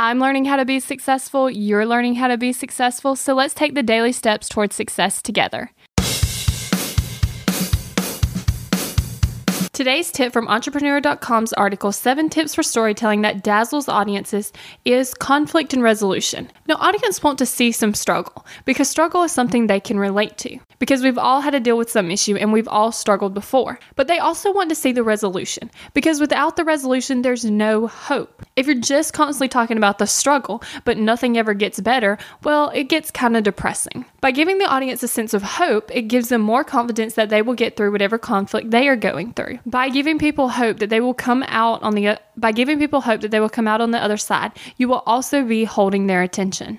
I'm learning how to be successful, you're learning how to be successful, so let's take the daily steps towards success together. Today's tip from Entrepreneur.com's article, Seven Tips for Storytelling That Dazzles Audiences, is conflict and resolution. Now, audience want to see some struggle because struggle is something they can relate to because we've all had to deal with some issue and we've all struggled before. But they also want to see the resolution because without the resolution, there's no hope. If you're just constantly talking about the struggle, but nothing ever gets better, well, it gets kind of depressing. By giving the audience a sense of hope, it gives them more confidence that they will get through whatever conflict they are going through. By giving people hope that they will come out on the by giving people hope that they will come out on the other side, you will also be holding their attention.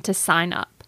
to sign up.